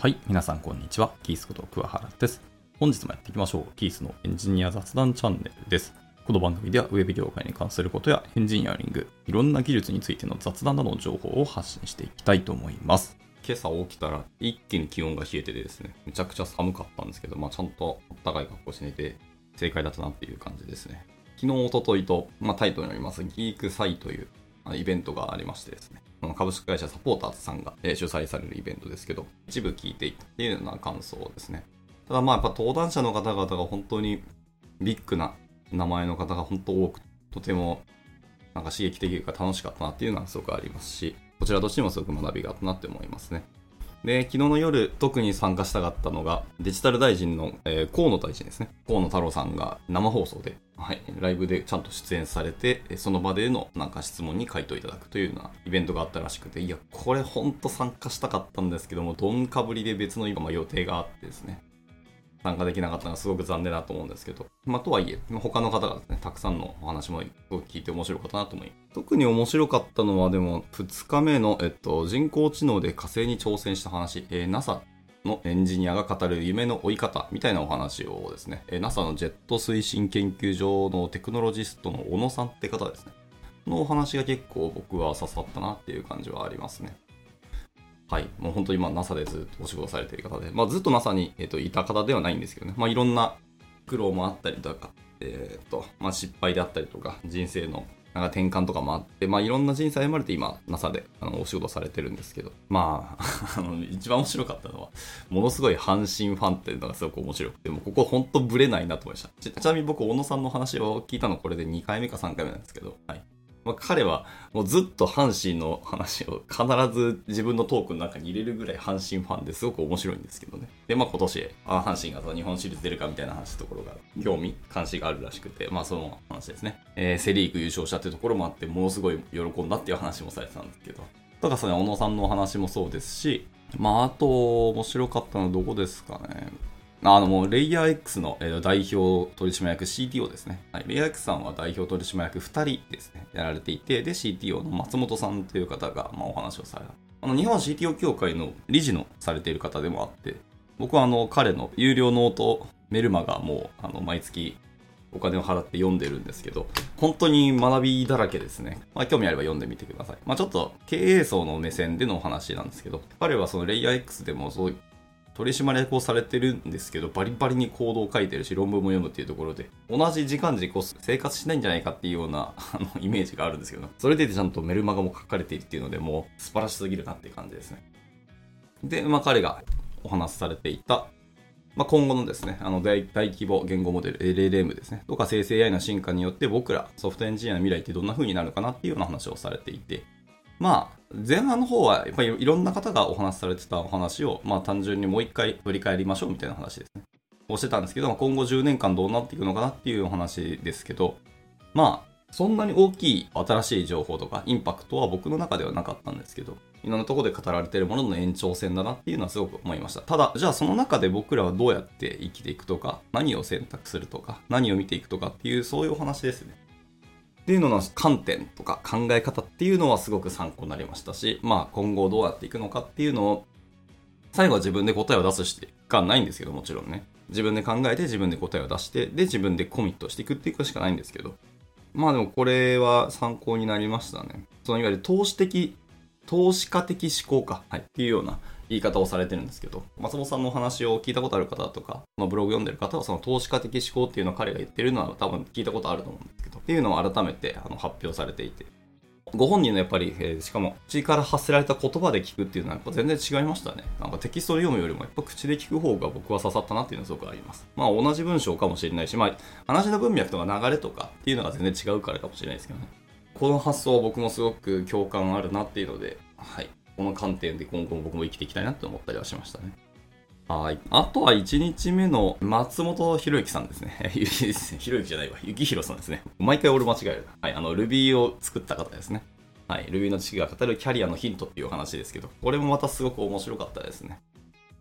はい、皆さんこんにちは。キースこと桑原です。本日もやっていきましょう。キースのエンジニア雑談チャンネルです。この番組ではウェブ業界に関することやエンジニアリング、いろんな技術についての雑談などの情報を発信していきたいと思います。今朝起きたら一気に気温が冷えててですね、めちゃくちゃ寒かったんですけど、まあちゃんと暖かい格好して寝て正解だったなっていう感じですね。昨日、一昨日と、まあ、タイトルにありますギークサイというイベントがありましてですね、株式会社サポーターズさんが、主催されるイベントですけど、一部聞いていたっていうような感想ですね。ただまあやっぱ登壇者の方々が本当にビッグな名前の方が本当多く、とてもなんか刺激的というか楽しかったなっていうのはすごくありますし、こちらとしてもすごく学びがあったなって思いますね。で、昨日の夜、特に参加したかったのが、デジタル大臣の、えー河野大臣ですね。河野太郎さんが生放送で、はい、ライブでちゃんと出演されて、その場でのなんか質問に回答いただくというようなイベントがあったらしくて、いや、これほんと参加したかったんですけども、どんかぶりで別の今、まあ予定があってですね。参加できなかったのはすごく残念だと思うんですけど、まあ、とはいえ、他の方がですね、たくさんのお話も聞いて面白かったなと思います。特に面白かったのは、でも、2日目の、えっと、人工知能で火星に挑戦した話、えー NASA のエンジニアが語る夢の追い方みたいなお話をですね、えー NASA のジェット推進研究所のテクノロジストの小野さんって方ですね。のお話が結構僕は刺さったなっていう感じはありますね。はい。もう本当に今 NASA でずっとお仕事されている方で、まあずっと NASA に、えっといた方ではないんですけどね。まあいろんな苦労もあったりとか、えっと、まあ失敗であったりとか、人生のなんか転換とかもあって、まあいろんな人生歩まれて今 NASA であのお仕事されてるんですけど、まあ、あの一番面白かったのは、ものすごい阪神ファンっていうのがすごく面白くて、もうここ本当ブレないなと思いました。ちちなみに僕、小野さんの話を聞いたのこれで2回目か3回目なんですけど、はい。まあ、彼はもうずっと阪神の話を必ず自分のトークの中に入れるぐらい阪神ファンですごく面白いんですけどね。で、まあ今年、あ阪神がその日本シリーズ出るかみたいな話ところが興味、関心があるらしくて、まあその話ですね。えーセリーグ優勝したっていうところもあって、ものすごい喜んだっていう話もされてたんですけど。ただその小野さんのお話もそうですし、まああと面白かったのはどこですかね。あのもうレイヤー X の代表取締役 CTO ですね。はい、レイヤー X さんは代表取締役2人ですね、やられていて、で CTO の松本さんという方がまあお話をされた。あの日本 CTO 協会の理事のされている方でもあって、僕はあの彼の有料ノートメルマガもうあの毎月お金を払って読んでるんですけど、本当に学びだらけですね。まあ、興味あれば読んでみてください。まあ、ちょっと経営層の目線でのお話なんですけど、彼はそのレイヤー X でもそう取締役をされてるんですけど、バリバリにコードを書いてるし、論文も読むっていうところで、同じ時間軸を生活しないんじゃないかっていうような あのイメージがあるんですけど、それでちゃんとメルマガも書かれているっていうので、もう素晴らしすぎるなっていう感じですね。で、まあ彼がお話しされていた、まあ、今後のですね、あの大大規模言語モデル LLM ですね、とか生成 AI の進化によって僕らソフトエンジニアの未来ってどんな風になるかなっていうような話をされていて、まあ、前半の方はやっぱりいろんな方がお話しされてたお話を、まあ単純にもう一回振り返りましょうみたいな話ですね。をしてたんですけど、今後10年間どうなっていくのかなっていうお話ですけど、まあ、そんなに大きい新しい情報とかインパクトは僕の中ではなかったんですけど、いろんなところで語られているものの延長線だなっていうのはすごく思いました。ただ、じゃあその中で僕らはどうやって生きていくとか、何を選択するとか、何を見ていくとかっていう、そういうお話ですね。っていうのの観点とか考え方っていうのはすごく参考になりましたし、まあ今後どうやっていくのかっていうのを、最後は自分で答えを出すしかないんですけど、もちろんね。自分で考えて自分で答えを出して、で自分でコミットしていくっていくしかないんですけど。まあでもこれは参考になりましたね。そのいわゆる投資的、投資家的思考か、っていうような言い方をされてるんですけど、松本さんのお話を聞いたことある方とか、このブログ読んでる方はその投資家的思考っていうのを彼が言ってるのは多分聞いたことあると思うんですけど、っていうのを改めてあの発表されていて、ご本人のやっぱり、えーしかも口から発せられた言葉で聞くっていうのはやっぱ全然違いましたね。なんかテキストで読むよりもやっぱ口で聞く方が僕は刺さったなっていうのはすごくあります。まあ同じ文章かもしれないし、まあ話の文脈とか流れとかっていうのが全然違うからかもしれないですけどね。この発想は僕もすごく共感あるなっていうので、はい。この観点で今後も僕も生きていきたいなって思ったりはしましたね。はい。あとは1日目の松本博之さんですね。ゆひろゆきじゃないわ。ゆきひろさんですね。毎回俺間違える。はい。あの、Ruby を作った方ですね。はい。Ruby の知識が語るキャリアのヒントっていう話ですけど、これもまたすごく面白かったですね。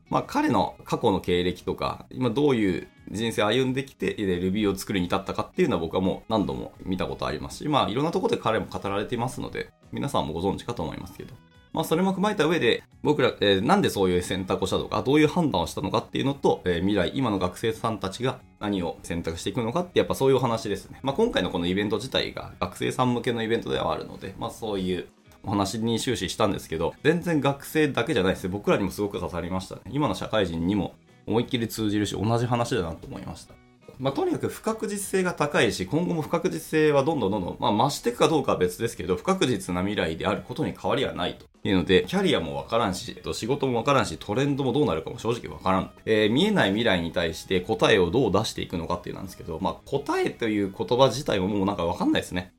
まあ彼の過去の経歴とか、今どういう人生を歩んできて、Ruby を作るに至ったかっていうのは僕はもう何度も見たことありますし、まあいろんなところで彼も語られていますので、皆さんもご存知かと思いますけど、まあ、それも踏まえた上で、僕ら、えー、なんでそういう選択をしたとか、どういう判断をしたのかっていうのと、えー、未来、今の学生さんたちが何を選択していくのかって、やっぱそういうお話ですね。まあ、今回のこのイベント自体が学生さん向けのイベントではあるので、まあ、そういうお話に終始したんですけど、全然学生だけじゃないですね僕らにもすごく刺さりましたね。今の社会人にも思いっきり通じるし、同じ話だなと思いました。まあ、とにかく不確実性が高いし、今後も不確実性はどんどんどんどん、まあ、増していくかどうかは別ですけど、不確実な未来であることに変わりはないと。いうので、キャリアもわからんし、仕事もわからんし、トレンドもどうなるかも正直わからん。えー、見えない未来に対して答えをどう出していくのかっていうなんですけど、まあ、答えという言葉自体ももうなんかわかんないですね。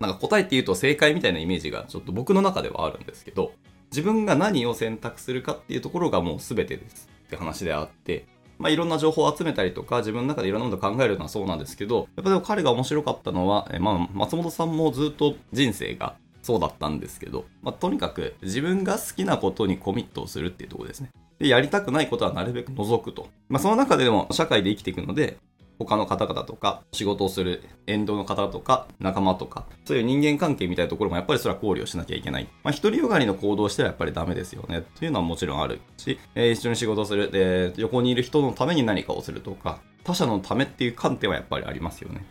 なんか答えって言うと正解みたいなイメージがちょっと僕の中ではあるんですけど、自分が何を選択するかっていうところがもう全てですって話であって、まあ、いろんな情報を集めたりとか、自分の中でいろんなことを考えるのはそうなんですけど、やっぱでも彼が面白かったのは、えまあ、松本さんもずっと人生がそうだったんですけど、まあ、とにかく自分が好きなことにコミットをするっていうところですね。で、やりたくないことはなるべく除くと。まあ、その中でも社会で生きていくので、他の方々とか、仕事をする沿道の方とか、仲間とか、そういう人間関係みたいなところもやっぱりそれは考慮しなきゃいけない。まあ、一人よがりの行動してはやっぱりダメですよね。というのはもちろんあるし、えー、一緒に仕事をする、で、横にいる人のために何かをするとか、他者のためっていう観点はやっぱりありますよね。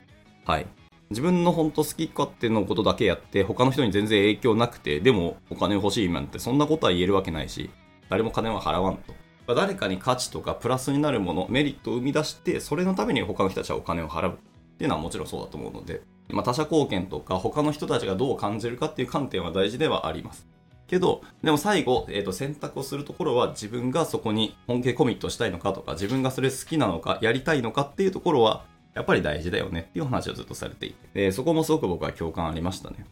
はい。自分の本当好き勝手のことだけやって、他の人に全然影響なくて、でもお金欲しいなんてそんなことは言えるわけないし、誰も金は払わんと。誰かに価値とかプラスになるもの、メリットを生み出して、それのために他の人たちはお金を払うっていうのはもちろんそうだと思うので、まあ、他者貢献とか他の人たちがどう感じるかっていう観点は大事ではあります。けど、でも最後、えっ、ー、と、選択をするところは自分がそこに本気でコミットしたいのかとか、自分がそれ好きなのか、やりたいのかっていうところは、やっぱり大事だよねっていう話をずっとされていて、そこもすごく僕は共感ありましたね。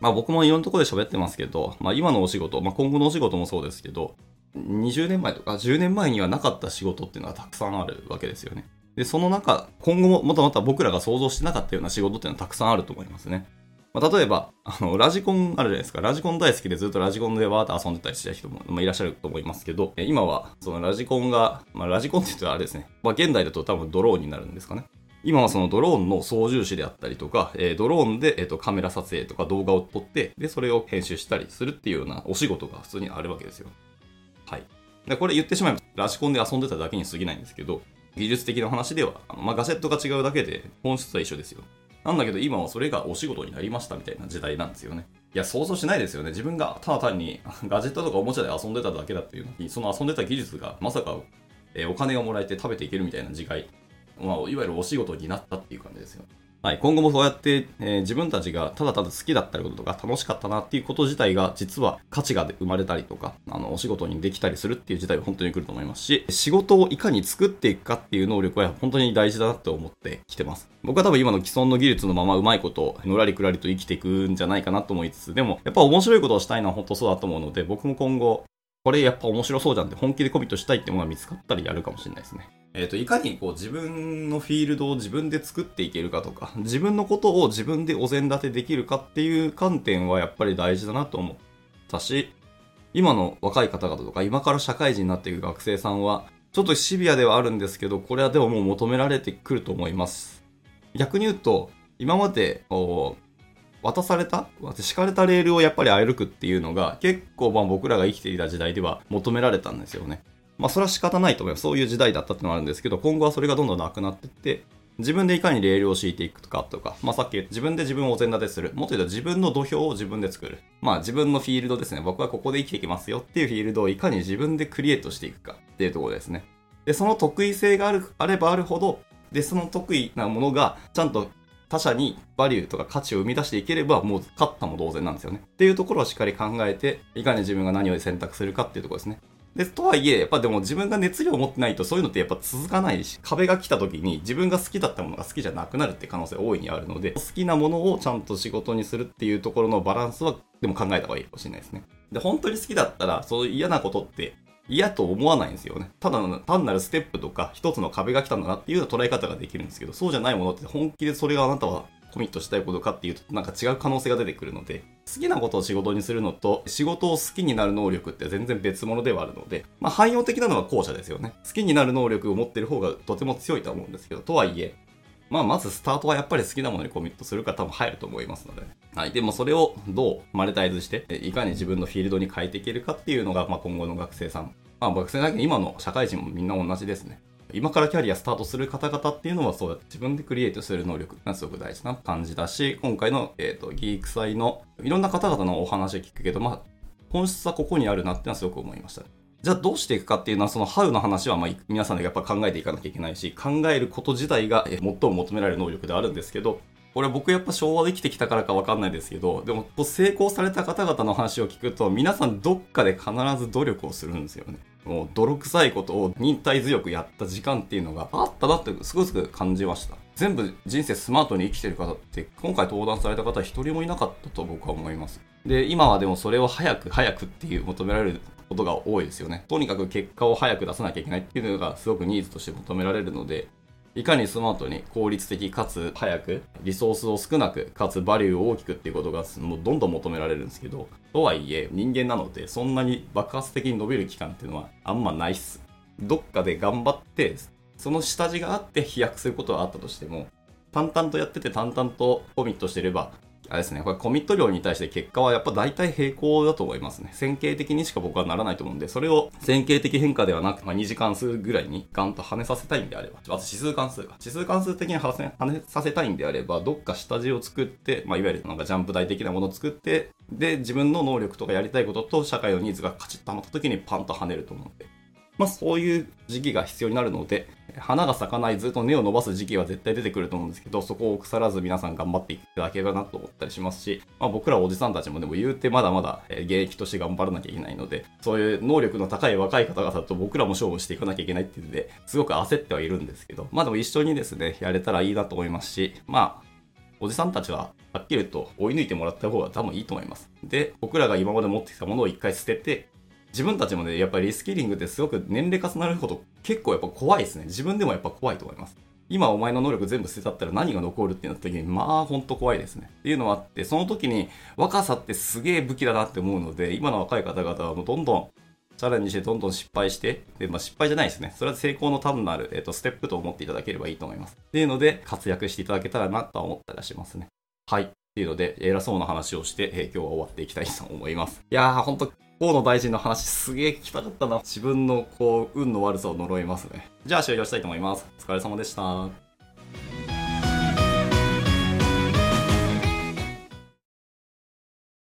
まあ僕もいろんなところで喋ってますけど、まあ今のお仕事、まあ今後のお仕事もそうですけど、20年前とか10年前にはなかった仕事っていうのはたくさんあるわけですよね。で、その中、今後もまたまた僕らが想像してなかったような仕事っていうのはたくさんあると思いますね。まあ、例えば、あの、ラジコンあるじゃないですか。ラジコン大好きでずっとラジコンでわーって遊んでたりした人も、まあ、いらっしゃると思いますけど、今は、そのラジコンが、まあ、ラジコンって言ったらあれですね。まあ、現代だと多分ドローンになるんですかね。今はそのドローンの操縦士であったりとか、えー、ドローンで、えーと、カメラ撮影とか動画を撮って、で、それを編集したりするっていうようなお仕事が普通にあるわけですよ。はい。で、これ言ってしまえば、ラジコンで遊んでただけに過ぎないんですけど、技術的な話では、まあ、ガジェットが違うだけで本質は一緒ですよ。なんだけど今はそれがお仕事になりましたみたいな時代なんですよね。いや、想像しないですよね。自分がただ単に ガジェットとかおもちゃで遊んでただけだっていうのに、その遊んでた技術がまさか、え、お金がもらえて食べていけるみたいな時代、まあ、いわゆるお仕事になったっていう感じですよ。はい、今後もそうやって、えー、自分たちがただただ好きだったりこととか楽しかったなっていうこと自体が実は価値が生まれたりとか、あの、お仕事にできたりするっていう時代は本当に来ると思いますし、仕事をいかに作っていくかっていう能力は本当に大事だなって思ってきてます。僕は多分今の既存の技術のままうまいこと、のらりくらりと生きていくんじゃないかなと思いつつ、でもやっぱ面白いことをしたいのは本当そうだと思うので、僕も今後、これやっぱ面白そうじゃんって本気でコミットしたいってものが見つかったりやるかもしれないですね。えっ、ー、と、いかにこう自分のフィールドを自分で作っていけるかとか、自分のことを自分でお膳立てできるかっていう観点はやっぱり大事だなと思ったし、今の若い方々とか、今から社会人になっていく学生さんは、ちょっとシビアではあるんですけど、これはでももう求められてくると思います。逆に言うと、今まで、渡された敷かれたレールをやっぱり歩くっていうのが結構まあ僕らが生きていた時代では求められたんですよね。まあそれは仕方ないと思います。そういう時代だったってのはあるんですけど、今後はそれがどんどんなくなっていって、自分でいかにレールを敷いていくかとか、まあさっき自分で自分をお膳立てする。もっと言うと自分の土俵を自分で作る。まあ自分のフィールドですね。僕はここで生きていきますよっていうフィールドをいかに自分でクリエイトしていくかっていうところですね。で、その得意性がある、あればあるほど、で、その得意なものがちゃんと他者にバリューとか価値を生み出していければもう勝ったも同然なんですよね。っていうところをしっかり考えて、いかに自分が何を選択するかっていうところですね。で、とはいえ、やっぱでも自分が熱量を持ってないとそういうのってやっぱ続かないし、壁が来た時に自分が好きだったものが好きじゃなくなるって可能性大いにあるので、好きなものをちゃんと仕事にするっていうところのバランスはでも考えた方がいいかもしれないですね。で、本当に好きだったら、そういう嫌なことって嫌と思わないんですよね。ただの単なるステップとか一つの壁が来たんだなっていう捉え方ができるんですけど、そうじゃないものって本気でそれがあなたはコミットしたいことかっていうとなんか違う可能性が出てくるので、好きなことを仕事にするのと仕事を好きになる能力って全然別物ではあるので、まあ汎用的なのは後者ですよね。好きになる能力を持ってる方がとても強いとは思うんですけど、とはいえ、まあ、まずスタートはやっぱり好きなものにコミットするから多分入ると思いますので。はい。でもそれをどうマネタイズして、いかに自分のフィールドに変えていけるかっていうのが、まあ、今後の学生さん。まあ、学生だけ今の社会人もみんな同じですね。今からキャリアスタートする方々っていうのはそうやって自分でクリエイトする能力がすごく大事な感じだし、今回の、えっ、ー、と、ギーク祭のいろんな方々のお話を聞くけど、まあ、本質はここにあるなっていうのはすごく思いました。じゃあどうしていくかっていうのは、その How の話はまあ皆さんでやっぱ考えていかなきゃいけないし、考えること自体が最も求められる能力であるんですけど、これ僕やっぱ昭和で生きてきたからかわかんないですけど、でも成功された方々の話を聞くと、皆さんどっかで必ず努力をするんですよね。もう泥臭いことを忍耐強くやった時間っていうのがあったなってすごく感じました。全部人生スマートに生きてる方って今回登壇された方は一人もいなかったと僕は思います。で、今はでもそれを早く早くっていう求められることが多いですよね。とにかく結果を早く出さなきゃいけないっていうのがすごくニーズとして求められるので、いかにスマートに効率的かつ早く、リソースを少なく、かつバリューを大きくっていうことがもうどんどん求められるんですけど、とはいえ人間なのでそんなに爆発的に伸びる期間っていうのはあんまないっす。どっかで頑張って、その下地があって飛躍することはあったとしても、淡々とやってて淡々とコミットしてれば、あれですね、これコミット量に対して結果はやっぱ大体平行だと思いますね。線形的にしか僕はならないと思うんで、それを線形的変化ではなく、まあ、2次関数ぐらいにガンと跳ねさせたいんであれば、あと指数関数か。指数関数的に跳ねさせたいんであれば、どっか下地を作って、まあ、いわゆるなんかジャンプ台的なものを作って、で、自分の能力とかやりたいことと社会のニーズがカチッとはまった時にパンと跳ねると思うんで。まあ、そういう時期が必要になるので、花が咲かないずっと根を伸ばす時期は絶対出てくると思うんですけど、そこを腐らず皆さん頑張っていただければなと思ったりしますし、まあ、僕らおじさんたちもでも言うてまだまだ現役として頑張らなきゃいけないので、そういう能力の高い若い方々と僕らも勝負していかなきゃいけないっていうので、すごく焦ってはいるんですけど、まあでも一緒にですね、やれたらいいなと思いますし、まあ、おじさんたちは、はっきり言うと追い抜いてもらった方が多分いいと思います。で、僕らが今まで持ってきたものを一回捨てて、自分たちもね、やっぱりリスキリングってすごく年齢重なるほど結構やっぱ怖いですね。自分でもやっぱ怖いと思います。今お前の能力全部捨てたったら何が残るってなった時に、まあほんと怖いですね。っていうのはあって、その時に若さってすげえ武器だなって思うので、今の若い方々はもうどんどんチャレンジしてどんどん失敗して、で、まあ、失敗じゃないですね。それは成功の単なる、えっ、ー、と、ステップと思っていただければいいと思います。っていうので、活躍していただけたらなとは思ったりしますね。はい。っていうので、偉そうな話をして、えー、今日は終わっていきたいと思います。いやー、ほんと、河野大臣の話すげえ聞きたかったな。自分のこう、運の悪さを呪いますね。じゃあ終了したいと思います。お疲れ様でした。